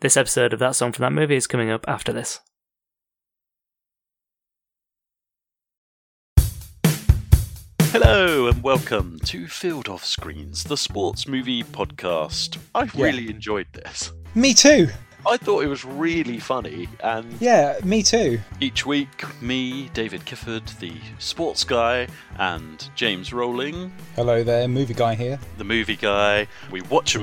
This episode of That Song from That Movie is coming up after this. Hello and welcome to Field Off Screens, the sports movie podcast. I Yeah. really enjoyed this. Me too. I thought it was really funny, and Yeah, me too. each week, me, David Kifford, the sports guy, and James Rowling, Hello there, movie guy here. the movie guy, we watch a Ooh.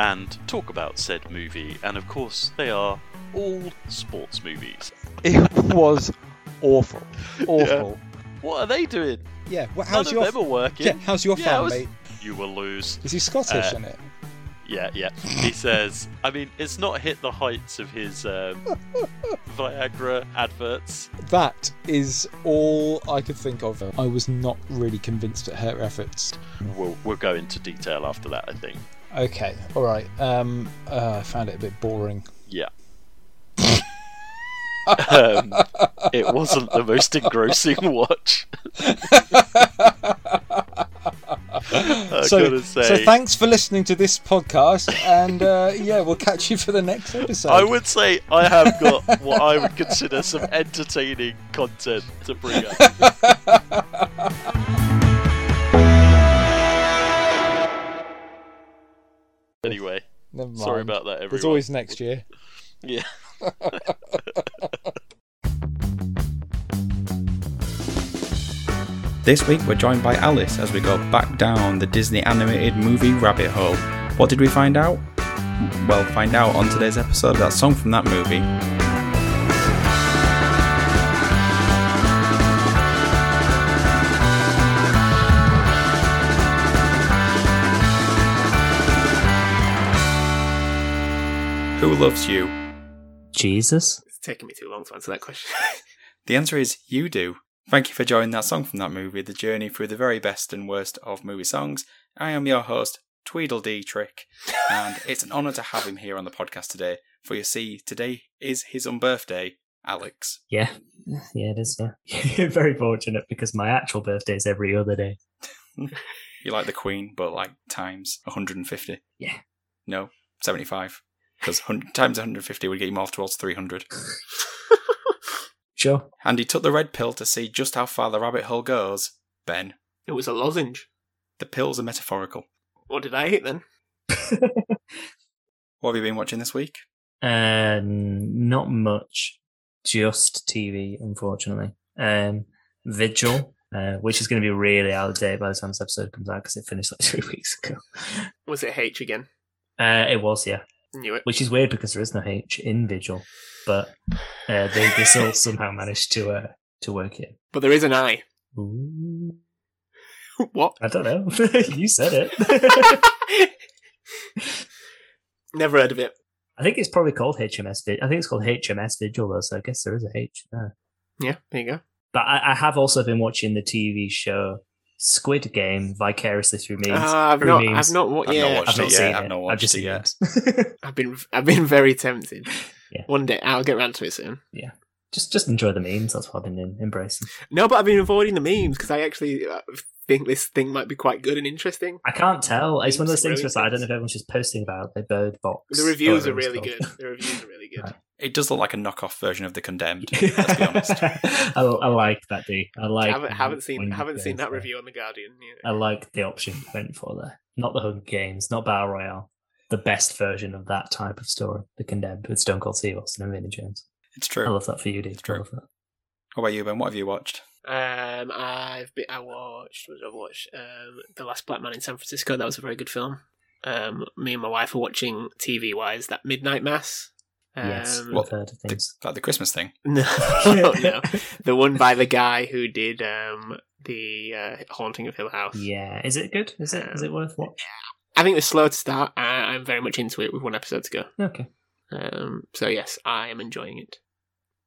Movie and talk about said movie, and of course, they are all sports movies. It was awful. Awful. What are they doing? Yeah, well, None how's of your them are working. yeah, how's your Yeah, I was- mate? You will lose. Is he Scottish Uh, in it? Yeah, yeah. He says, I mean, it's not hit the heights of his um, Viagra adverts. That is all I could think of. I was not really convinced at her efforts. We'll, we'll go into detail after that, I think. Okay, all right. Um, uh, I found it a bit boring. Yeah. um, it wasn't the most engrossing watch. So, say, so thanks for listening to this podcast, and uh, yeah, we'll catch you for the next episode. I would say I have got what I would consider some entertaining content to bring up. Never mind. sorry about that, everyone. There's always next year. Yeah. This week we're joined by Alice as we go back down the Disney animated movie rabbit hole. What did we find out? Well, find out on today's episode of that song from that movie. Who loves you? Jesus? It's taking me too long to answer that question. The answer is you do. Thank you for joining that song from that movie, the journey through the very best and worst of movie songs. I am your host, Tweedledee Trick, and it's an honour to have him here on the podcast today. For you see, today is his unbirthday, Alex. Yeah. Yeah, it is, yeah. Very fortunate because my actual birthday is every other day. You like the Queen, but like times 150. Yeah. No, 75. Because times 150 would get you more towards 300. Sure. And he took the red pill to see just how far the rabbit hole goes. Ben, it was a lozenge. the pills are metaphorical. What did I eat then? What have you been watching this week? Uh, not much, just TV, unfortunately. Um, Vigil, uh, which is going to be really out of date by the time this episode comes out because it finished like three weeks ago. Was it H again? Uh, it was, yeah. Knew it. Which is weird because there is no H in Vigil, but uh, they, they still somehow managed to uh, to work it. But there is an I. Ooh. what? I don't know. you said it. Never heard of it. I think it's probably called HMS. I think it's called HMS Vigil, though. So I guess there is a H there. Yeah, there you go. But I, I have also been watching the TV show Squid Game vicariously through memes. Ah, I've not. memes. I've not. Wa- I've not watched I've not it yet, seen I've it. not I've just it seen yet. I've been. I've been very tempted. Yeah. One day I'll get around to it soon. Yeah, just just enjoy the memes. That's what I've been in, embracing. No, but I've been avoiding the memes because I actually uh, think this thing might be quite good and interesting. I can't tell. It's one of those things Really where I don't know if everyone's just posting about the bird box. The reviews are really whatever good. The reviews are really good. Right. It does look like a knockoff version of The Condemned. Let's be honest. I, I like that, D. I like. haven't haven't seen haven't seen that for it. review on the Guardian. Yeah. I like the option you went for there. Not the Hunger Games, not Battle Royale. The best version of that type of story, The Condemned, with Stone Cold Steve Austin and Vinnie Jones. It's true. I love that for you, D. It's true. I love that. What about you, Ben? What have you watched? Um, I've been, I watched. What did I watch? Um, the Last Black Man in San Francisco. That was a very good film. Um, me and my wife are watching TV wise that Midnight Mass. Um, yes, What? I've heard of The, things. like the Christmas thing? No, no, the one by the guy who did um the uh, Haunting of Hill House. Yeah, is it good? Is it is it worth watching? I think it was slow to start. I, I'm very much into it with one episode to go. Okay. Um, so yes, I am enjoying it.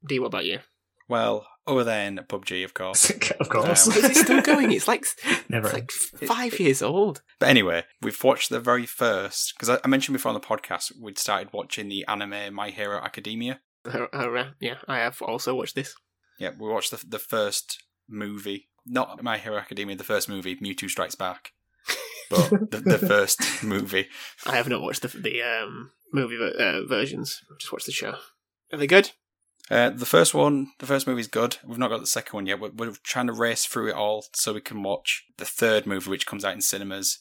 D, what about you? Well, other than PUBG, of course. of course. Um, Is it still going? It's like Never. it's like five years old. But anyway, we've watched the very first, because I, I mentioned before on the podcast, we'd started watching the anime My Hero Academia. Uh, uh, yeah, I have also watched this. Yeah, we watched the, the first movie. Not My Hero Academia, the first movie, Mewtwo Strikes Back. But the, the first movie. I have not watched the the um movie uh, versions. Just watch the show. Are they good? Uh, the first one, the first movie is good. We've not got the second one yet. We're, we're trying to race through it all so we can watch the third movie, which comes out in cinemas.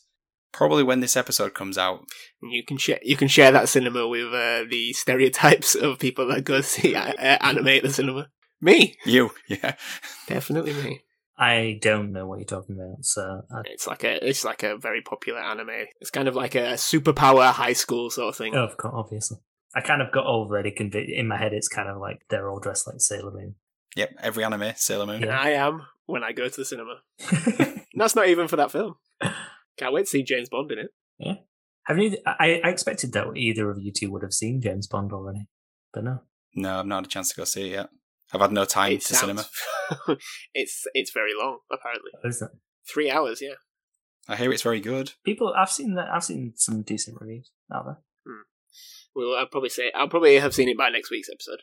Probably when this episode comes out. You can share you can share that cinema with uh, the stereotypes of people that go see uh, anime at the cinema. Me, You, yeah. definitely me. I don't know what you're talking about, so I, It's like a it's like a very popular anime. It's kind of like a superpower high school sort of thing. oh, of course, obviously. I kind of got already convinced. In my head, it's kind of like they're all dressed like Sailor Moon. Yep, every anime, Sailor Moon. And I am when I go to the cinema. That's not even for that film. Can't wait to see James Bond in it. Have you? I, I expected that either of you two would have seen James Bond already, but no. No, I've not had a chance to go see it yet. I've had no time It to cinema. it's it's very long, apparently. What is it? Three hours, yeah. I hear it's very good. People, I've seen that. I've seen some decent reviews out there. Well, I'll probably say I'll probably have seen it by next week's episode.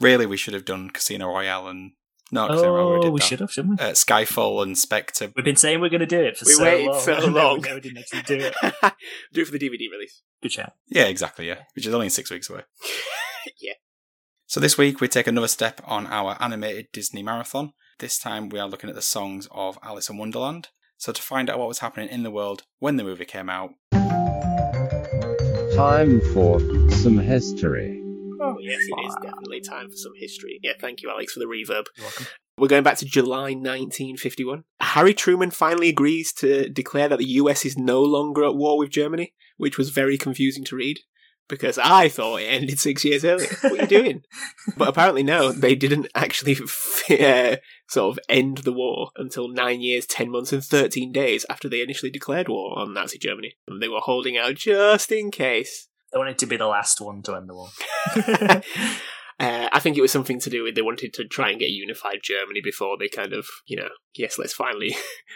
Really, we should have done Casino Royale and not Casino Royale. oh, We, we that. should have, shouldn't we? Uh, Skyfall and Spectre. We've been saying we're going to do it for We so waited long. so and long. We never did actually do it. Do it for the DVD release. Good shout. Yeah, exactly. Yeah, which is only six weeks away. yeah. So this week we take another step on our animated Disney marathon. This time we are looking at the songs of Alice in Wonderland. So to find out what was happening in the world when the movie came out, Time for some history. Oh yes, it is definitely time for some history. Yeah, thank you, Alex, for the reverb. You're welcome. We're going back to July 1951. Harry Truman finally agrees to declare that the US is no longer at war with Germany, which was very confusing to read because I thought it ended six years earlier. What are you doing? but apparently, no, they didn't actually uh, sort of end the war until nine years, ten months, and 13 days after they initially declared war on Nazi Germany. And they were holding out just in case. They wanted to be the last one to end the war. Uh, I think it was something to do with they wanted to try and get unified Germany before they kind of, you know, yes, let's finally,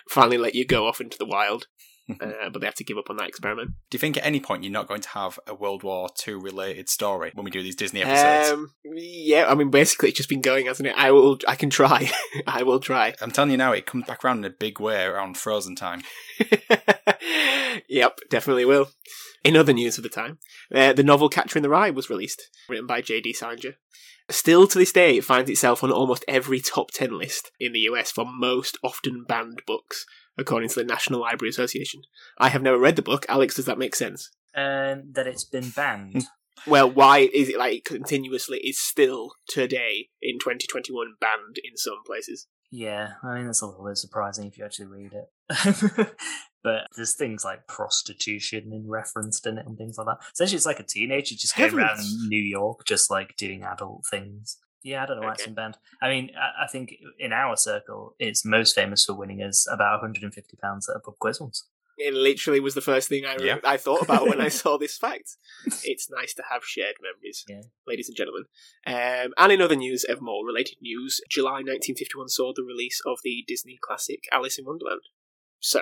finally let you go off into the wild. Uh, but they have to give up on that experiment. do you think at any point you're not going to have a World War II related story when we do these Disney episodes? Um, yeah, I mean, basically, it's just been going, hasn't it? I will, I can try. I will try. I'm telling you now, it comes back around in a big way around Frozen time. yep, definitely will. In other news of the time, uh, the novel Catcher in the Rye was released, written by J.D. Salinger. Still to this day, it finds itself on almost every top 10 list in the US for most often banned books, according to the National Library Association. I have never read the book. Alex, does that make sense? And that it's been banned. Hmm. Well, why is it like continuously is still today in 2021 banned in some places? yeah, I mean, that's a little bit surprising if you actually read it. but there's things like prostitution in referenced in it and things like that. Essentially, it's like a teenager just going around New York, just like doing adult things. Yeah, I don't know why it's Okay. been banned. I mean, I, I think in our circle, it's most famous for winning us about 150 pounds at a pub quiz once. It literally was the first thing I Yeah. I thought about when I saw this fact. It's nice to have shared memories, Yeah. ladies and gentlemen. Um, and in other news, of more related news, July 1951 saw the release of the Disney classic Alice in Wonderland. So,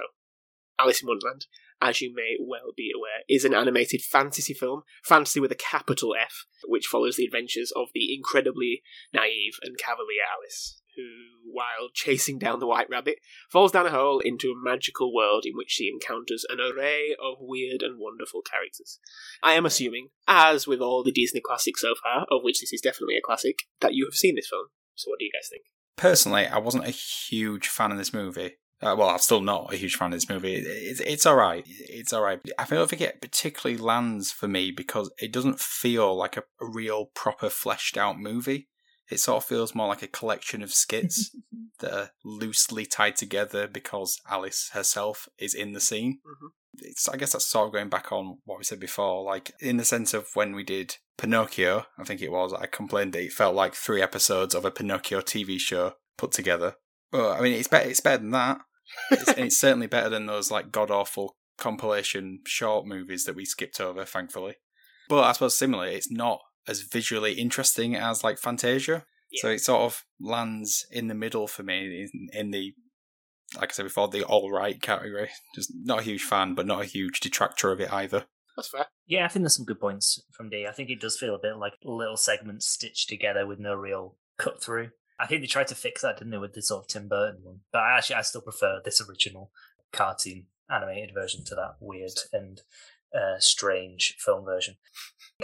Alice in Wonderland, as you may well be aware, is an animated fantasy film, fantasy with a capital F, which follows the adventures of the incredibly naive and cavalier Alice, who, while chasing down the White Rabbit, falls down a hole into a magical world in which she encounters an array of weird and wonderful characters. I am assuming, as with all the Disney classics so far, of which this is definitely a classic, that you have seen this film. So, what do you guys think? Personally, I wasn't a huge fan of this movie. Uh, well, I'm still not a huge fan of this movie. It- It's, it's all right. It's all right. I don't think it particularly lands for me because it doesn't feel like a, a real, proper, fleshed out movie. It sort of feels more like a collection of skits that are loosely tied together because Alice herself is in the scene. Mhm. It's, I guess that's sort of going back on what we said before, like in the sense of when we did Pinocchio, I think it was, I complained that it felt like three episodes of a Pinocchio TV show put together. But I mean, it's better. It's better than that. It's, and it's certainly better than those like god awful compilation short movies that we skipped over, thankfully. But I suppose similarly, it's not as visually interesting as like Fantasia. So it sort of lands in the middle for me in, in the, like I said before, the all right category. Just not a huge fan, but not a huge detractor of it either. That's fair. Yeah, I think there's some good points from D. I think it does feel a bit like little segments stitched together with no real cut through. I think they tried to fix that, didn't they, with the sort of Tim Burton one? But I actually, I still prefer this original cartoon animated version to that weird and uh, strange film version.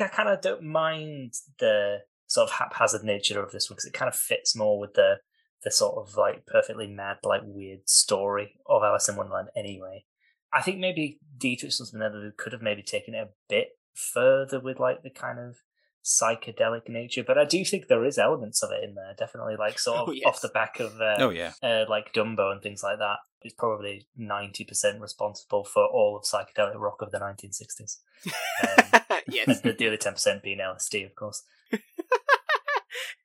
I kind of don't mind the sort of haphazard nature of this one because it kind of fits more with the the sort of like perfectly mad, like weird story of Alice in Wonderland. Anyway, I think maybe Dietrich that could have maybe taken it a bit further with like the kind of psychedelic nature, but I do think there is elements of it in there. Definitely, like sort of Oh, yes. off the back of uh, Oh yeah, uh, like Dumbo and things like that. It's probably ninety percent responsible for all of psychedelic rock of the nineteen sixties. Um, yes. the, the other ten percent being LSD, of course.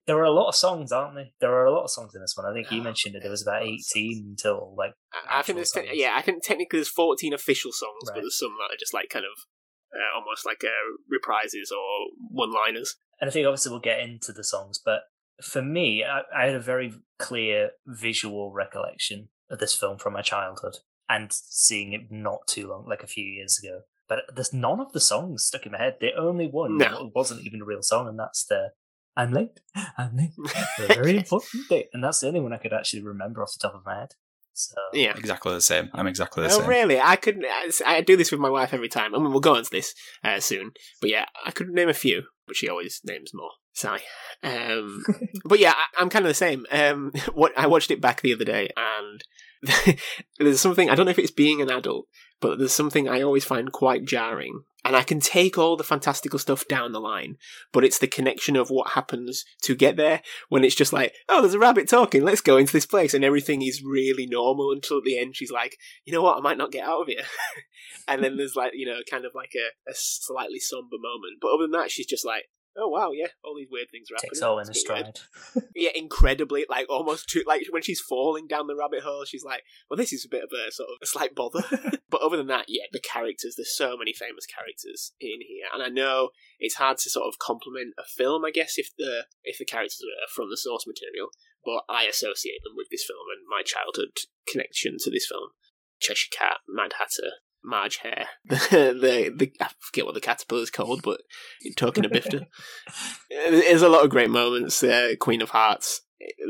there are a lot of songs, aren't there? There are a lot of songs in this one. I think you Oh, mentioned that There was about eighteen until like I- I think there's te- songs. yeah, I think technically there's 14 official songs, but there's some that are just like kind of uh, almost like uh, reprises or one-liners. and I think obviously we'll get into the songs, but for me, I, I had a very clear visual recollection of this film from my childhood and seeing it not too long, like a few years ago. But there's none of the songs stuck in my head. The only one No. wasn't even a real song, and that's the "I'm late, I'm late, a very important day," and that's the only one I could actually remember off the top of my head. So Yeah. exactly the same. I'm exactly the same. Oh, same. really? I could. I, I do this with my wife every time. I mean, we'll go on to this uh, soon. But yeah, I could name a few, but she always names more. Sigh. Um, but yeah, I, I'm kind of the same. Um, what I watched it back the other day, and there's something I don't know if it's being an adult, but there's something I always find quite jarring. And I can take all the fantastical stuff down the line, but it's the connection of what happens to get there when it's just like, oh, there's a rabbit talking, let's go into this place, and everything is really normal until at the end she's like, you know what, I might not get out of here. and then there's like, you know, kind of like a, a slightly somber moment. But other than that, she's just like, oh wow, yeah, all these weird things are happening. takes all in a It's a bit weird. stride. Yeah, incredibly, like almost too, like when she's falling down the rabbit hole, she's like, well, this is a bit of a sort of a slight bother. but other than that, yeah, the characters, there's so many famous characters in here. And I know it's hard to sort of compliment a film, I guess, if the, if the characters are from the source material, but I associate them with this film and my childhood connection to this film. Cheshire Cat, Mad Hatter, March Hare. the, the, I forget what the caterpillar's called, but talking a bifter. There's a lot of great moments. Uh, Queen of Hearts.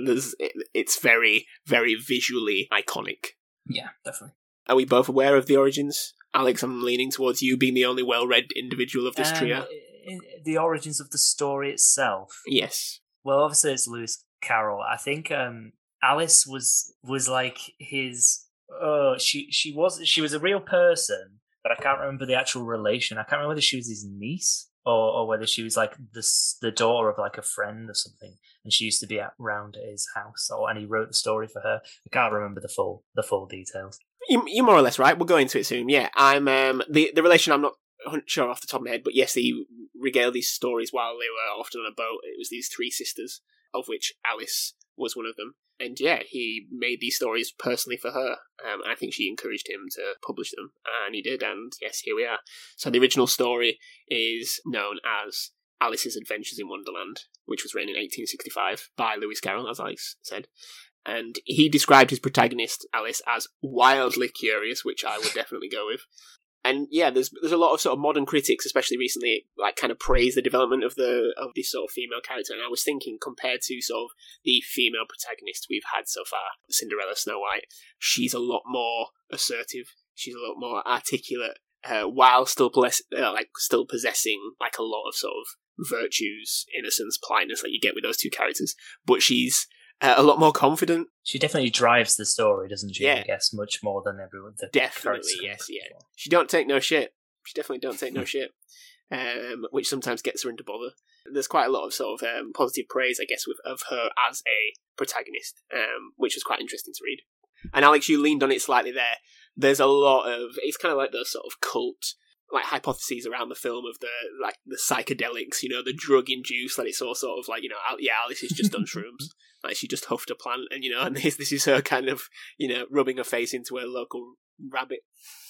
There's, it, it's very, very visually iconic. Yeah, definitely. Are we both aware of the origins? Alex, I'm leaning towards you being the only well-read individual of this Um, trio. the origins of the story itself. Yes. Well, obviously it's Lewis Carroll. I think um, Alice was was like his. Oh, she she was she was a real person, but I can't remember the actual relation. I can't remember whether she was his niece or, or whether she was like the the daughter of like a friend or something, and she used to be at, round at his house. Or and he wrote the story for her. I can't remember the full the full details. You, you're more or less right. We'll go into it soon. Yeah, I'm um, the the relation. I'm not sure off the top of my head, but yes, he regaled these stories while they were often on a boat. It was these three sisters, of which Alice was one of them. And yeah, he made these stories personally for her. Um, I think she encouraged him to publish them, and he did. And yes, here we are. So the original story is known as Alice's Adventures in Wonderland, which was written in 1865 by Lewis Carroll, as I said and he described his protagonist Alice as wildly curious, which I would definitely go with. And yeah, there's there's a lot of sort of modern critics, especially recently, like kind of praise the development of the of this sort of female character. And I was thinking, compared to sort of the female protagonist we've had so far, Cinderella, Snow White, she's a lot more assertive. She's a lot more articulate, uh, while still uh, like still possessing like a lot of sort of virtues, innocence, politeness that you get with those two characters. But she's uh, a lot more confident. She definitely drives the story, doesn't she? Yeah. I guess much more than everyone. Definitely, yes, yeah. before. She don't take no shit. She definitely don't take no shit. Um, which sometimes gets her into bother. There's quite a lot of sort of um, positive praise, I guess, with of her as a protagonist, um, which was quite interesting to read. And Alex, you leaned on it slightly there. There's a lot of it's kind of like those sort of cult like hypotheses around the film of the like the psychedelics, you know, the drug induced, that it's all sort of like you know, yeah, Alice has just done shrooms, like she just huffed a plant, and you know, and this this is her kind of you know rubbing her face into a local rabbit,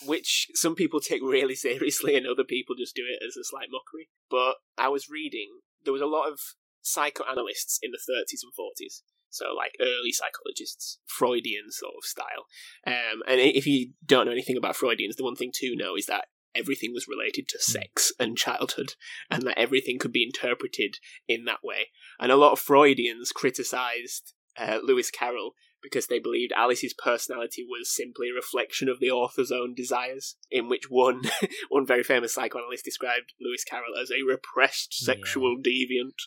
which some people take really seriously, and other people just do it as a slight mockery. But I was reading there was a lot of psychoanalysts in the 30s and 40s. So, like early psychologists, Freudian sort of style. Um, and if you don't know anything about Freudians, the one thing to know is that everything was related to sex and childhood, and that everything could be interpreted in that way. And a lot of Freudians criticized uh, Lewis Carroll because they believed Alice's personality was simply a reflection of the author's own desires, in which one one very famous psychoanalyst described Lewis Carroll as a repressed sexual deviant.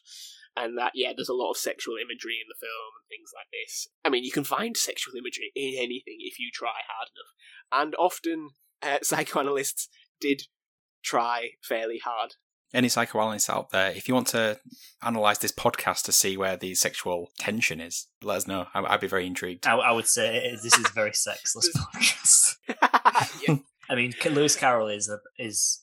And that, yeah, there's a lot of sexual imagery in the film and things like this. I mean, you can find sexual imagery in anything if you try hard enough. And often, uh, psychoanalysts did try fairly hard. Any psychoanalysts out there, if you want to analyze this podcast to see where the sexual tension is, let us know. I- I'd be very intrigued. I, I would say this is a very sexless podcast. yeah. I mean, Lewis Carroll is a is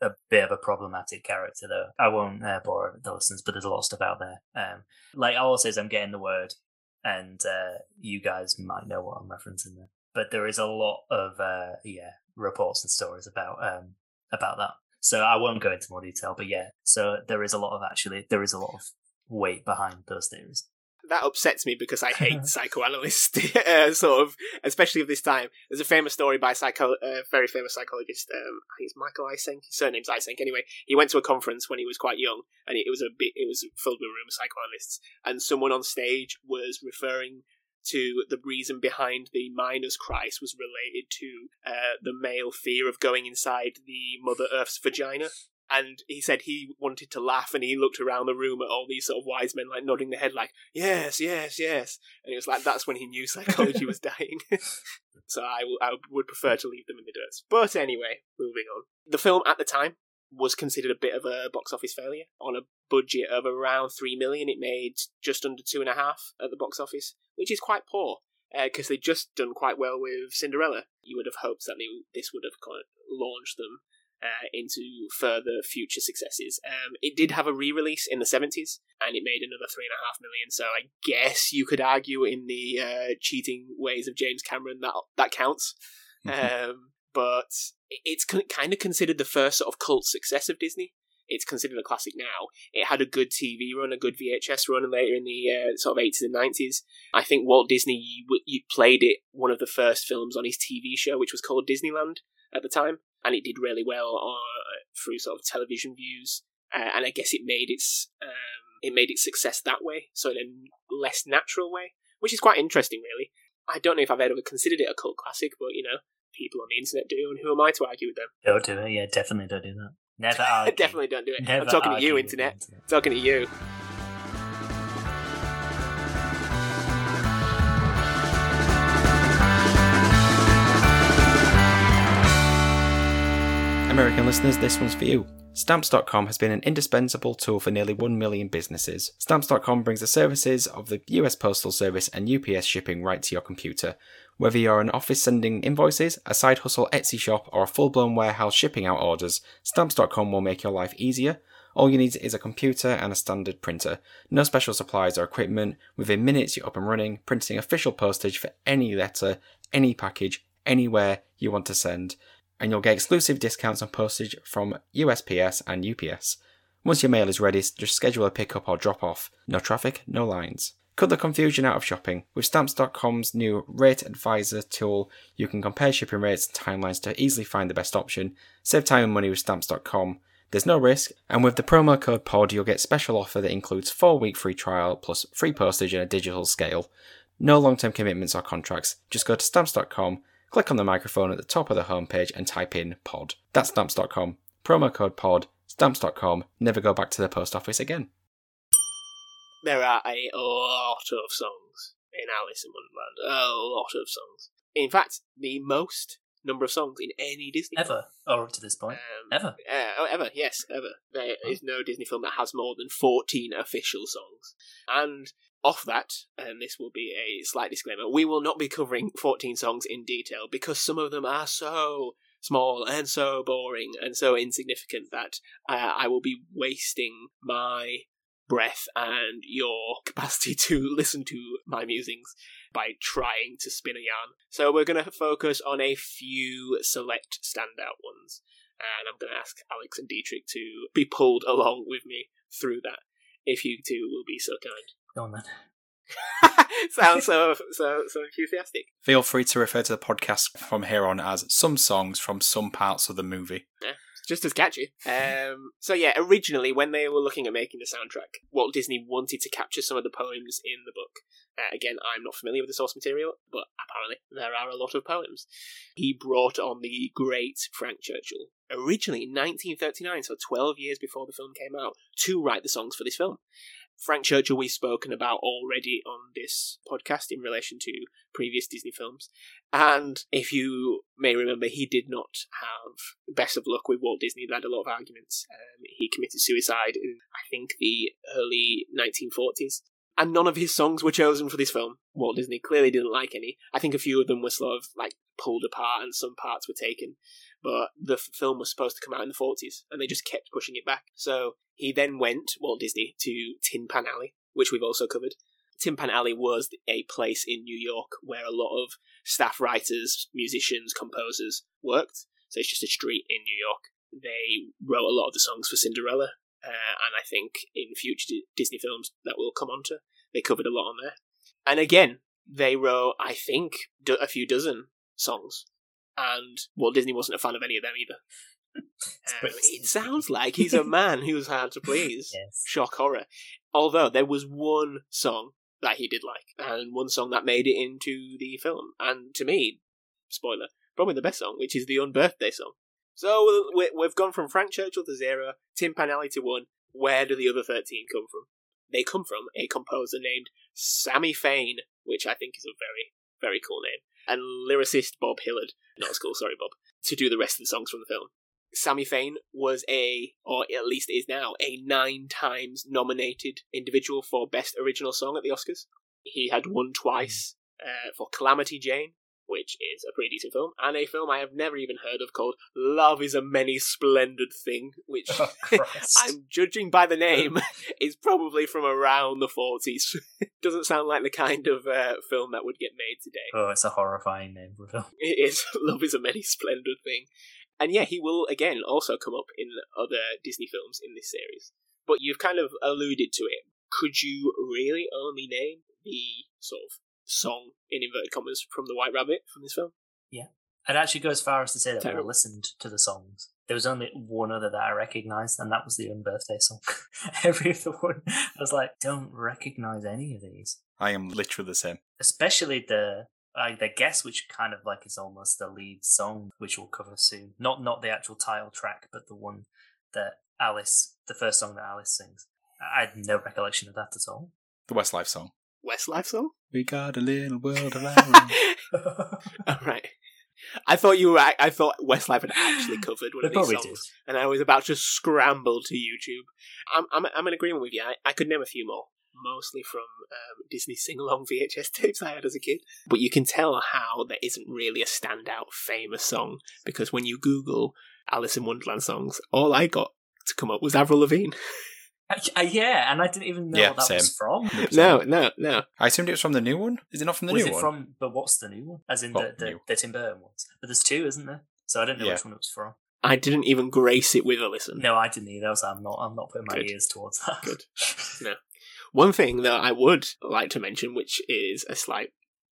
a bit of a problematic character, though. I won't uh, bore the listeners, but there's a lot of stuff out there. Um, like all I'll say is I'm getting the word, and uh, you guys might know what I'm referencing there. But there is a lot of uh, yeah reports and stories about um, about that. So I won't go into more detail, but yeah. So there is a lot of actually there is a lot of weight behind those theories. that upsets me because I hate psychoanalysts, uh, sort of, especially of this time. There's a famous story by a psycho, uh, very famous psychologist. Um, I think it's Michael Eysenck. His surname's Eysenck. Anyway, he went to a conference when he was quite young, and it was a bit, it was filled with a room of psychoanalysts, and someone on stage was referring to the reason behind the miner's Christ was related to uh, the male fear of going inside the Mother Earth's vagina. And he said he wanted to laugh, and he looked around the room at all these sort of wise men, like nodding their head, like "Yes, yes, yes." And it was like that's when he knew psychology was dying. so I, w- I would prefer to leave them in the dirt. But anyway, moving on. The film at the time was considered a bit of a box office failure. On a budget of around three million, it made just under two and a half at the box office, which is quite poor because they'd just done quite well with Cinderella. You would have hoped that they, this would have kind of launched them uh, into further future successes. Um, it did have a re-release in the seventies, and it made another three and a half million. So I guess you could argue in the uh, cheating ways of James Cameron that that counts. um, but it's kind of considered the first sort of cult success of Disney. It's considered a classic now. It had a good TV run, a good VHS run later in the uh, sort of 80s and 90s. I think Walt Disney you, played it one of the first films on his TV show, which was called Disneyland at the time, and it did really well on, through sort of television views. Uh, and I guess it made its um, it made its success that way, so in a less natural way, which is quite interesting, really. I don't know if I've ever considered it a cult classic, but you know, people on the internet do, and who am I to argue with them? Don't do it. Yeah, definitely don't do that. Never argue. Definitely don't do it. Never I'm talking to you, internet. internet. Talking to you. American listeners, this one's for you. Stamps.com has been an indispensable tool for nearly 1 million businesses. Stamps.com brings the services of the US Postal Service and UPS shipping right to your computer. Whether you're an office sending invoices, a side hustle Etsy shop, or a full blown warehouse shipping out orders, Stamps.com will make your life easier. All you need is a computer and a standard printer. No special supplies or equipment. Within minutes, you're up and running, printing official postage for any letter, any package, anywhere you want to send and you'll get exclusive discounts on postage from USPS and UPS. Once your mail is ready, just schedule a pickup or drop off. No traffic, no lines. Cut the confusion out of shopping. With Stamps.com's new Rate Advisor tool, you can compare shipping rates and timelines to easily find the best option. Save time and money with Stamps.com. There's no risk, and with the promo code POD, you'll get special offer that includes 4 week free trial plus free postage and a digital scale. No long term commitments or contracts. Just go to Stamps.com, click on the microphone at the top of the homepage and type in POD. That's Stamps.com. Promo code POD. Stamps.com. Never go back to the post office again. There are a lot of songs in Alice in Wonderland. A lot of songs. In fact, the most number of songs in any Disney film. Ever, or up to this point, Um, ever. Uh, oh, ever, yes, ever. There is no Disney film that has more than 14 official songs. And off that, and this will be a slight disclaimer, we will not be covering 14 songs in detail because some of them are so small and so boring and so insignificant that uh, I will be wasting my breath and your capacity to listen to my musings by trying to spin a yarn. So we're going to focus on a few select standout ones and I'm going to ask Alex and Dietrich to be pulled along with me through that. If you two will be so kind. Go on then. Sounds so so so enthusiastic. Feel free to refer to the podcast from here on as some songs from some parts of the movie. Just just as catchy. Um, so yeah, originally when they were looking at making the soundtrack, Walt Disney wanted to capture some of the poems in the book. Uh, again, I'm not familiar with the source material, but apparently there are a lot of poems. He brought on the great Frank Churchill, originally in 1939, so 12 years before the film came out, to write the songs for this film. Frank Churchill we've spoken about already on this podcast in relation to previous Disney films. And if you may remember, he did not have best of luck with Walt Disney. They had a lot of arguments. Um, he committed suicide in, I think, the early 1940s. And none of his songs were chosen for this film. Walt Disney clearly didn't like any. I think a few of them were sort of like pulled apart and some parts were taken. But the f- film was supposed to come out in the 40s and they just kept pushing it back. So he then went, Walt Disney, to Tin Pan Alley, which we've also covered. Tin Pan Alley was a place in New York where a lot of staff writers, musicians, composers worked. So it's just a street in New York. They wrote a lot of the songs for Cinderella, uh, and I think in future D- Disney films that we'll come onto, they covered a lot on there. And again, they wrote, I think, do- a few dozen songs, and Walt Disney wasn't a fan of any of them either. Um, it sounds like he's a man who's hard to please. Yes. Shock horror. Although there was one song that he did like, and one song that made it into the film, and to me, spoiler, probably the best song, which is the Unbirthday song. So we- we've gone from Frank Churchill to zero, Tin Pan Alley to one. Where do the other thirteen come from? They come from a composer named Sammy Fain, which I think is a very, very cool name, and lyricist Bob Hilliard, not as cool, sorry Bob, to do the rest of the songs from the film. Sammy Fain was a, or at least is now, a nine times nominated individual for Best Original Song at the Oscars. He had won twice uh, for Calamity Jane, which is a pretty decent film, and a film I have never even heard of called Love is a Many Splendid Thing, which Oh, I'm judging by the name is probably from around the 40s. Doesn't sound like the kind of uh, film that would get made today. Oh, it's a horrifying name for a film. It is. Love is a many splendid thing. And yeah, he will again also come up in other Disney films in this series. But you've kind of alluded to it. Could you really only name the sort of song in inverted commas from the White Rabbit from this film? Yeah, I'd actually go as far as to say that when I listened to the songs, there was only one other that I recognised, and that was the Unbirthday song. Every other one, I was like, don't recognise any of these. I am literally the same. Especially the I the guess, which kind of like is almost the lead song, which we'll cover soon. Not not the actual title track, but the one that Alice, the first song that Alice sings. I had no recollection of that at all. The Westlife song. Westlife song? We got a little world own. All right. I thought you were. I, I thought Westlife had actually covered one They of these songs, did. and I was about to scramble to YouTube. I'm I'm, I'm in agreement with you. I, I could name a few more, mostly from um, Disney sing-along VHS tapes I had as a kid. But you can tell how there isn't really a standout famous song because when you Google Alice in Wonderland songs, all I got to come up was Avril Lavigne. Uh, yeah, and I didn't even know Yeah, what that was from. No, no, no. I assumed it was from the new one. Is it not from the was new it one? from? But what's the new one? As in Well, the, the, new. the Tim Burton ones. But there's two, isn't there? So I don't know Yeah. which one it was from. I didn't even grace it with a listen. No, I didn't either. I was like, I'm not. I'm not putting my Good. ears towards that. Good. No. One thing that I would like to mention, which is a slight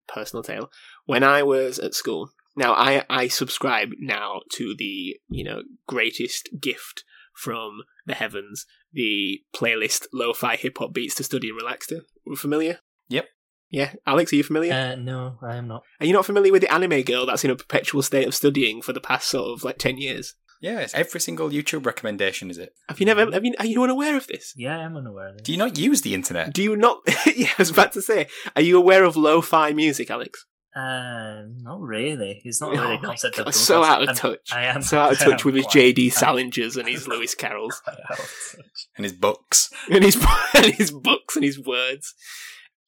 personal tale, when I was at school, now I, I subscribe now to the, you know, greatest gift from the heavens, the playlist Lo-Fi Hip Hop Beats to Study and Relax to. Are familiar? Yep. Yeah. Alex, are you familiar? Uh, no, I am not. are you not familiar with the anime girl that's in a perpetual state of studying for the past sort of like 10 years? Yes, every single YouTube recommendation is it. Have you never, have you, are you unaware of this? Yeah, I am unaware of this. Do you not use the internet? Do you not? yeah, I was about to say. Are you aware of lo-fi music, Alex? Uh, not really. He's not Oh really a my concept God, of so out of I'm- touch. I am So out of touch with his J.D. Salingers and his Lewis Carrolls quite out of touch. And his books. and his and his books and his words.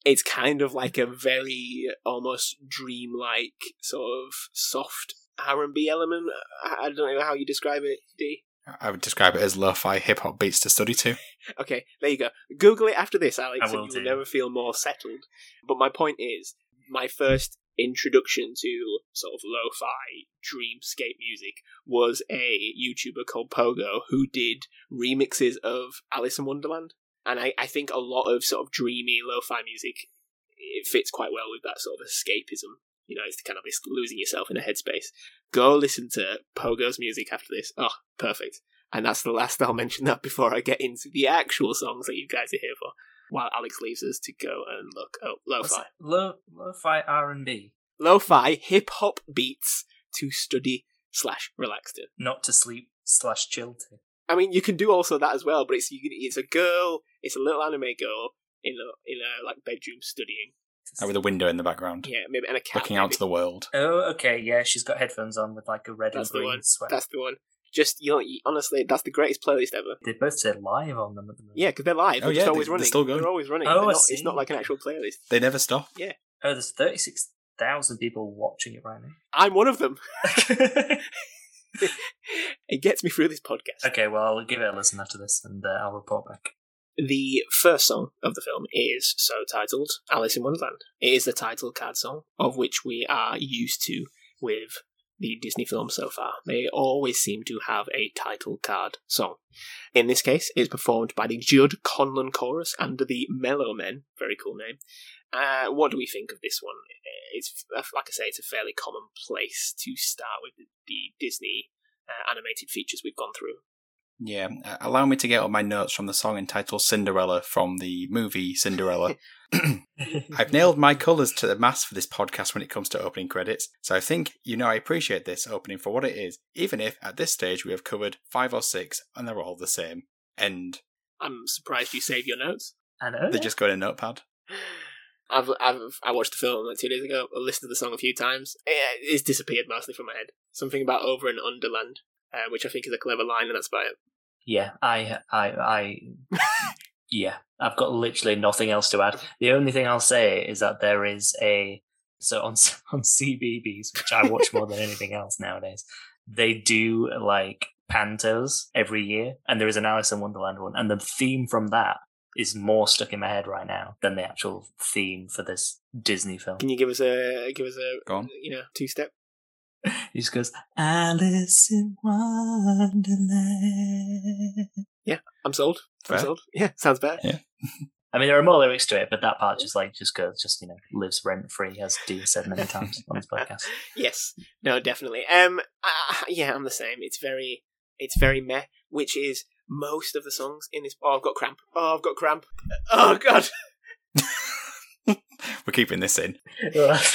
It's kind of like a very almost dreamlike sort of soft R and B element. I I don't know how you describe it, D. I would describe it as lo-fi hip hop beats to study to. Okay, there you go. Google it after this, Alex, I and will you will never feel more settled. But my point is, my first introduction to sort of lo-fi dreamscape music was a YouTuber called Pogo who did remixes of Alice in Wonderland. And I, I think a lot of sort of dreamy lo-fi music it fits quite well with that sort of escapism. You know, it's kind of losing yourself in a headspace. Go listen to Pogo's music after this. Oh, perfect. And that's the last I'll mention that before I get into the actual songs that you guys are here for. While Alex leaves us to go and look. Oh, What's lo-fi. Lo lo-fi R and B, Lo-fi hip hop beats to study slash relax to. not to sleep slash chill to. I mean, you can do also that as well, but it's you can, it's a girl, it's a little anime girl in a in a like bedroom studying. Uh, with a window in the background, Yeah, maybe and a cat. looking out to the world. Oh, okay, yeah, she's got headphones on with like a red That's and the green one. sweater. That's the one. Just you know, you- honestly, that's the greatest playlist ever. They both say live on them at the moment. Yeah, because they're live. Oh, They're just yeah, always they- they're running. still going. They're always running. Oh, They're I not, it's not like an actual playlist. They never stop. Yeah. Oh, there's thirty six thousand people watching it right now. I'm one of them. it gets me through this podcast. okay, well, I'll give it a listen after this, and uh, I'll report back. The first song of the film is so titled Alice in Wonderland. It is the title card song, of which we are used to with the Disney films so far. They always seem to have a title card song. In this case, it's performed by the Jud Conlon Chorus and the Mellomen. Very cool name. Uh, what do we think of this one? It's like I say, it's a fairly common place to start with the, the Disney uh, animated features we've gone through. Yeah, uh, allow me to get up my notes from the song entitled Cinderella from the movie Cinderella. I've nailed my colours to the mast for this podcast when it comes to opening credits, so I think you know I appreciate this opening for what it is, even if at this stage we have covered five or six and they're all the same. End. I'm surprised you save your notes. I know. They just go in a notepad. I've, I've I watched the film like two days ago. I listened to the song a few times. It, it's disappeared mostly from my head. Something about over and underland, uh, which I think is a clever line, and that's about it. Yeah, I, I, I, yeah, I've got literally nothing else to add. The only thing I'll say is that there is a so on on CBBC, which I watch more than anything else nowadays. They do like pantos every year, and there is an Alice in Wonderland one, and the theme from that is more stuck in my head right now than the actual theme for this Disney film. Can you give us a give us a Go on. you know two step? He just goes Alice in Wonderland. Yeah, I'm sold. I'm sold. Yeah, sounds bad. Yeah. I mean, there are more lyrics to it, but that part just like just goes, just you know, lives rent free, as Dean said many times on this podcast. Yes, no, definitely. Um, uh, yeah, I'm the same. It's very it's very meh, which is most of the songs in this. Oh, I've got cramp. Oh, I've got cramp. Oh God. We're keeping this in. this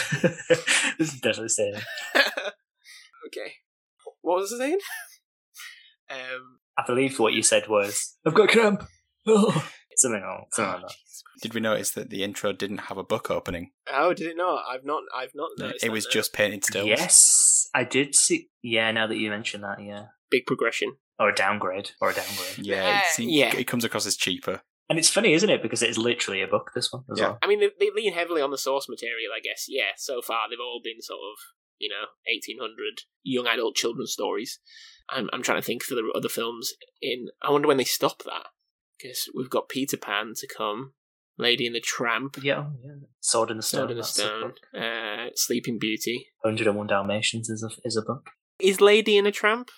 is definitely saying. Okay. What was I saying? Um, I believe what you said was, "I've got cramp." Oh. Something like something like that. Did we notice that the intro didn't have a book opening? oh, did it not? I've not. I've not noticed. it that, was no. just painted stills. Yes, I did see. Yeah, now that you mention that, yeah, big progression. or a downgrade, or a downgrade. Yeah, it, Uh, seems- yeah. it comes across as cheaper. And it's funny, isn't it? Because it's literally a book. This one as Yeah. well. I mean, they, they lean heavily on the source material, I guess. Yeah, so far they've all been sort of, you know, 1800 young adult children's stories. I'm, I'm trying to think for the other films in. I wonder when they stop that. Because we've got Peter Pan to come, Lady and the Tramp, Yeah, oh, yeah. Sword in the Stone. Sword in the Stone, uh, Sleeping Beauty. 101 Dalmatians is a is a book. Is Lady and a Tramp?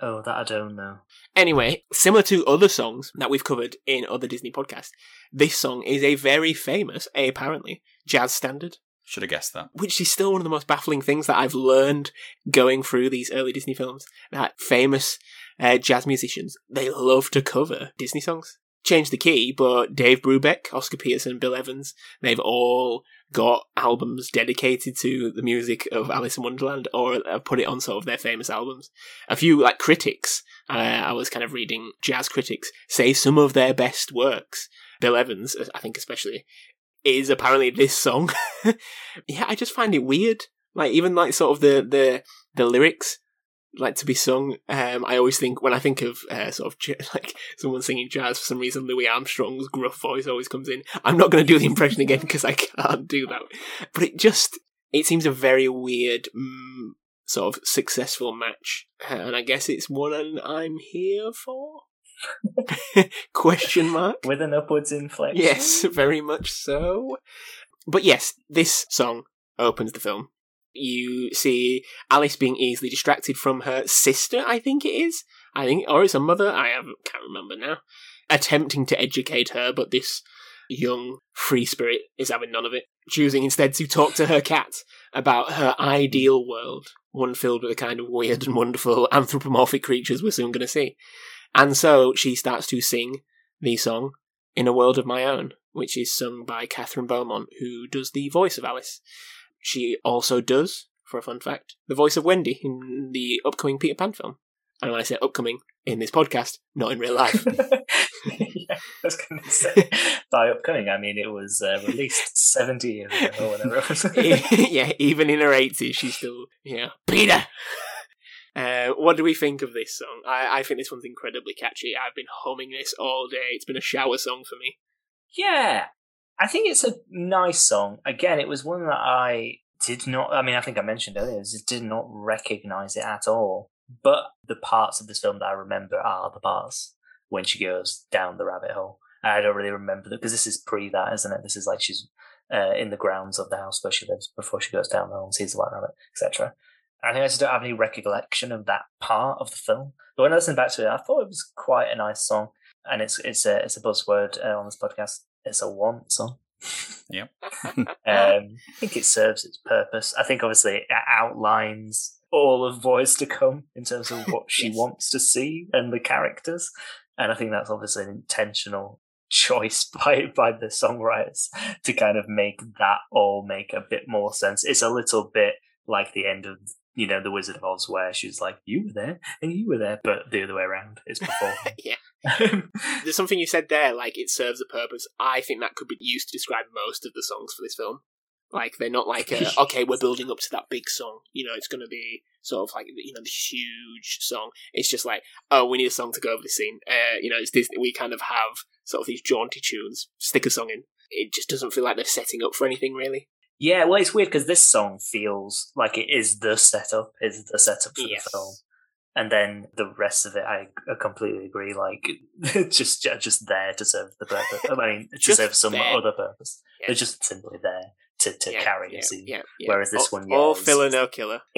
Oh, that I don't know. Anyway, similar to other songs that we've covered in other Disney podcasts, this song is a very famous, apparently, jazz standard. Should have guessed that. which is still one of the most baffling things that I've learned going through these early Disney films. That famous uh, jazz musicians they love to cover Disney songs. Change the key, but Dave Brubeck, Oscar Peterson, Bill Evans, they've all got albums dedicated to the music of Alice in Wonderland, or have put it on sort of their famous albums. A few like critics, uh, I was kind of reading jazz critics say some of their best works. Bill Evans, I think especially, is apparently this song. yeah, I just find it weird. Like even like sort of the the the lyrics like to be sung. Um, I always think when I think of uh, sort of like someone singing jazz for some reason, Louis Armstrong's gruff voice always comes in. I'm not going to do the impression again because I can't do that. But it just it seems a very weird mm, sort of successful match, and I guess it's one I'm here for. Question mark. With an upwards inflection. Yes, very much so. But yes, this song opens the film. You see Alice being easily distracted from her sister, I think it is. I think, or it's a mother. I can't remember now. Attempting to educate her, but this young free spirit is having none of it. choosing instead to talk to her cat about her ideal world, one filled with the kind of weird and wonderful anthropomorphic creatures we're soon going to see. And so she starts to sing the song In a World of My Own, which is sung by Kathryn Beaumont, who does the voice of Alice. She also does, for a fun fact, the voice of Wendy in the upcoming Peter Pan film. And when I say upcoming, in this podcast, not in real life. yeah, I was going to say by upcoming. I mean, it was uh, released seventy years ago or whatever it was. yeah, even in her 80s, she's still, yeah, Peter! Uh, what do we think of this song? I, I think this one's incredibly catchy. I've been humming this all day. It's been a shower song for me. yeah, I think it's a nice song. Again, it was one that I did not. I mean, I think I mentioned earlier. I just did not recognize it at all. But the parts of this film that I remember are the parts when she goes down the rabbit hole. I don't really remember that because this is pre that, isn't it? This is like she's uh, in the grounds of the house where she lives before she goes down the hole and sees the white rabbit, etc. I think I just don't have any recollection of that part of the film. But when I listened back to it, I thought it was quite a nice song, and it's it's a it's a buzzword uh, on this podcast. It's a want song. Yep. Um, I think it serves its purpose. I think obviously it outlines all of Voice to come in terms of what she Yes. wants to see and the characters, and I think that's obviously an intentional choice by by the songwriters to kind of make that all make a bit more sense. It's a little bit like the end of you know the Wizard of Oz, where she's like, "You were there and you were there," but the other way around. It's before. yeah. There's something you said there, like it serves a purpose. I think that could be used to describe most of the songs for this film. Like they're not like, a, okay, we're building up to that big song. You know, it's going to be sort of like you know this huge song. It's just like, oh, we need a song to go over the scene. Uh, you know, it's Disney. We kind of have sort of these jaunty tunes. Stick a song in. It just doesn't feel like they're setting up for anything really. Yeah, well, it's weird because this song feels like it is the setup, is the setup for Yes. the film, and then the rest of it, I, I completely agree. Like, just just there to serve the purpose. I mean, to serve some there. other purpose. Yeah. They're just simply there to, to Yeah, carry yeah, a scene. Yeah, yeah. Whereas this all, one, yeah, all is- filler, no killer.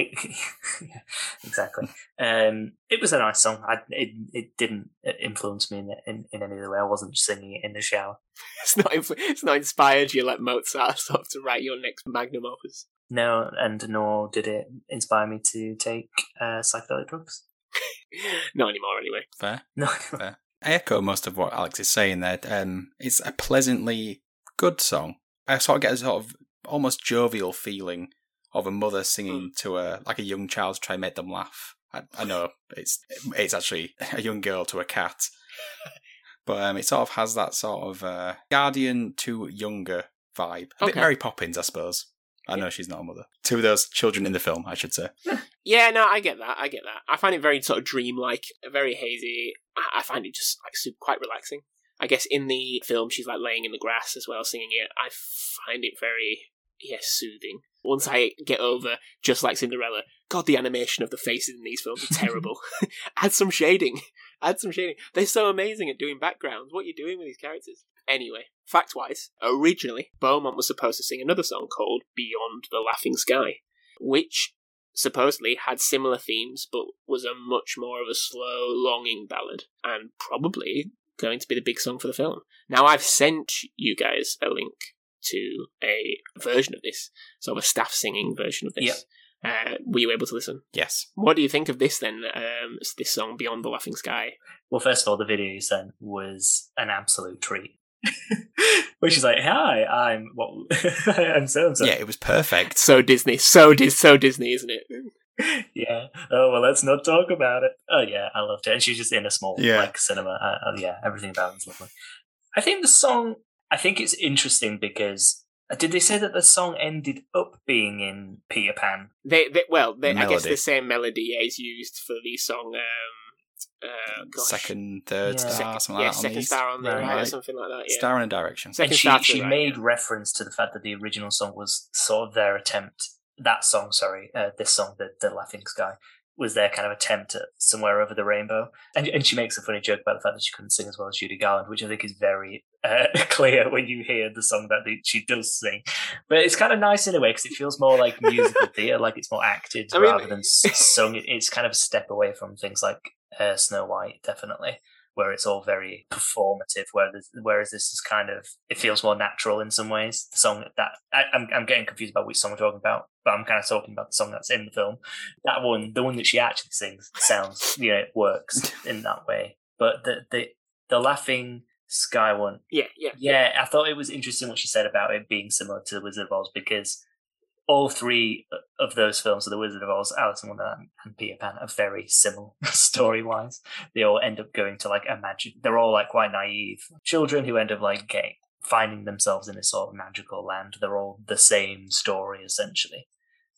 exactly. Um, it was a nice song. I, it it didn't influence me in, in in any other way. I wasn't singing it in the shower. It's not. influ- It's not inspired you like Mozart sort of to write your next magnum opus. No, and nor did it inspire me to take uh, psychedelic drugs. Not anymore, anyway. Fair. No, Fair. I echo most of what Alex is saying there. Um, it's a pleasantly good song. I sort of get a sort of almost jovial feeling of a mother singing to a like a young child to try and make them laugh. I, I know it's it's actually a young girl to a cat, but um, it sort of has that sort of uh, guardian to younger vibe. A bit Mary Poppins, I suppose. I know she's not a mother. Two of those children in the film, I should say. Yeah, no, I get that. I get that. I find it very sort of dreamlike, very hazy. I, I find it just like super, quite relaxing. I guess in the film, she's like laying in the grass as well, singing it. I find it very, yes, soothing. Once I get over, just like Cinderella, God, the animation of the faces in these films are terrible. Add some shading. Add some shading. They're so amazing at doing backgrounds. What are you doing with these characters? Anyway, fact wise, originally, Beaumont was supposed to sing another song called Beyond the Laughing Sky, which supposedly had similar themes but was a much more of a slow, longing ballad, and probably going to be the big song for the film. Now, I've sent you guys a link to a version of this, sort of a staff singing version of this. Uh, were you able to listen? Yes. What do you think of this then? Um, this song, Beyond the Laughing Sky. Well, first of all, the video you sent was an absolute treat. Which is like, "Hi, I'm what? I'm so and so." Yeah, it was perfect. So Disney, so Dis, so Disney, isn't it? yeah. Oh well, let's not talk about it. Oh yeah, I loved it. And she's just in a small Yeah. like cinema. Uh, uh, yeah, everything about it's lovely. I think the song. I think it's interesting because uh, did they say that the song ended up being in Peter Pan? They, they well, they, I guess the same melody is used for the song. Um, uh. Second, third Yeah. star, Second- something yeah, like that. on second these. star on the Right. right, or something like that. Yeah. Star and a direction. Second and she star to she the right, made yeah. reference to the fact that the original song was sort of their attempt. That song, sorry, uh, this song, the the Laughing Sky, was their kind of attempt at somewhere over the rainbow. And and she makes a funny joke about the fact that she couldn't sing as well as Judy Garland, which I think is very uh, clear when you hear the song that the, she does sing. But it's kind of nice in a way because it feels more like musical theatre, like it's more acted I mean- rather than s- sung. It's kind of a step away from things like uh, Snow White, definitely. Where it's all very performative. Whereas whereas this is kind of it feels more natural in some ways. The song that I, I'm I'm getting confused about which song we're talking about, but I'm kind of talking about the song that's in the film. That one, the one that she actually sings, sounds you know it works in that way. But the the the laughing sky one Yeah, yeah. yeah, I thought it was interesting what she said about it being similar to The Wizard of Oz because all three uh, of those films, The Wizard of Oz, Alice in Wonderland, and Peter Pan, are very similar story wise. They all end up going to like a magic. They're all like quite naive children who end up like getting finding themselves in this sort of magical land. They're all the same story essentially.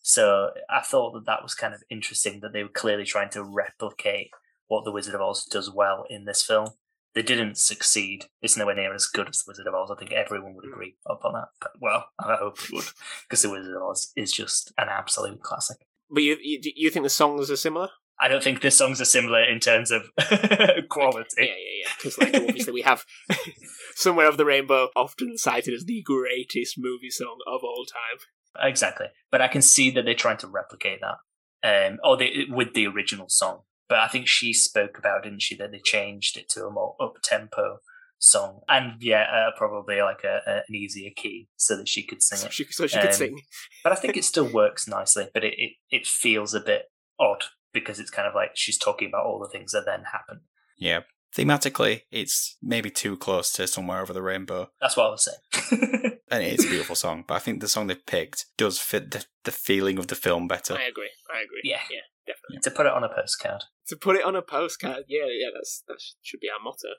So I thought that that was kind of interesting that they were clearly trying to replicate what The Wizard of Oz does well in this film they didn't succeed. It's nowhere near as good as The Wizard of Oz. I think everyone would agree upon that. But, well, I hope it would, because The Wizard of Oz is just an absolute classic. But you, you you think the songs are similar? I don't think the songs are similar in terms of quality. Yeah, yeah, yeah. Because like obviously we have "Somewhere of the Rainbow" often cited as the greatest movie song of all time. Exactly. But I can see that they're trying to replicate that, um, or they, with the original song. But I think she spoke about, didn't she, that they changed it to a more up tempo song, and yeah, uh, probably like a, a, an easier key so that she could sing So it. she, so she Um, could sing. But I think it still works nicely. But it, it it feels a bit odd because it's kind of like she's talking about all the things that then happen. Yeah. Thematically, it's maybe too close to Somewhere Over the Rainbow. That's what I was saying. And it's a beautiful song, but I think the song they picked does fit the, the feeling of the film better. I agree. I agree. Yeah. yeah, definitely. to put it on a postcard. To put it on a postcard, yeah, yeah, that's that should be our motto.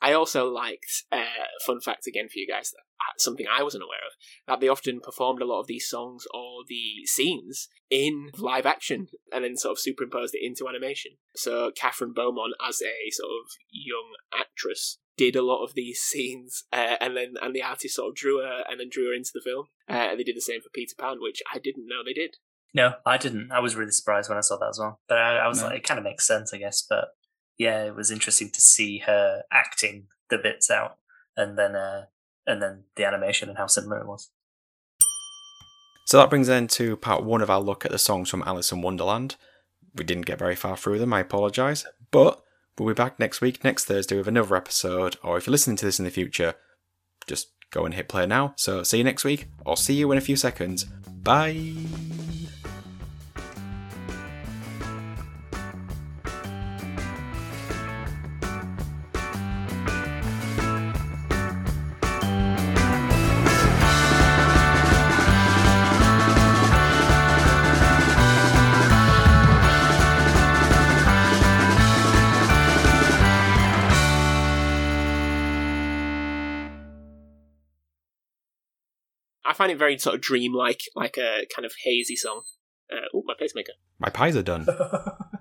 I also liked, uh, fun fact again for you guys, that uh, something I wasn't aware of, that they often performed a lot of these songs or the scenes in live action and then sort of superimposed it into animation. So Kathryn Beaumont, as a sort of young actress, did a lot of these scenes, uh, and then and the artist sort of drew her and then drew her into the film. Uh, and they did the same for Peter Pan, which I didn't know they did. No, I didn't. I was really surprised when I saw that as well. But I, I was No. like, it kind of makes sense, I guess. But yeah, it was interesting to see her acting the bits out, and then uh, and then the animation and how similar it was. So that brings then to part one of our look at the songs from Alice in Wonderland. We didn't get very far through them, I apologise. But we'll be back next week, next Thursday, with another episode. Or if you're listening to this in the future, just go and hit play now. So see you next week, or see you in a few seconds. Bye! Find it very sort of dreamlike, like a kind of hazy song. Uh, oh, my pacemaker. My pies are done.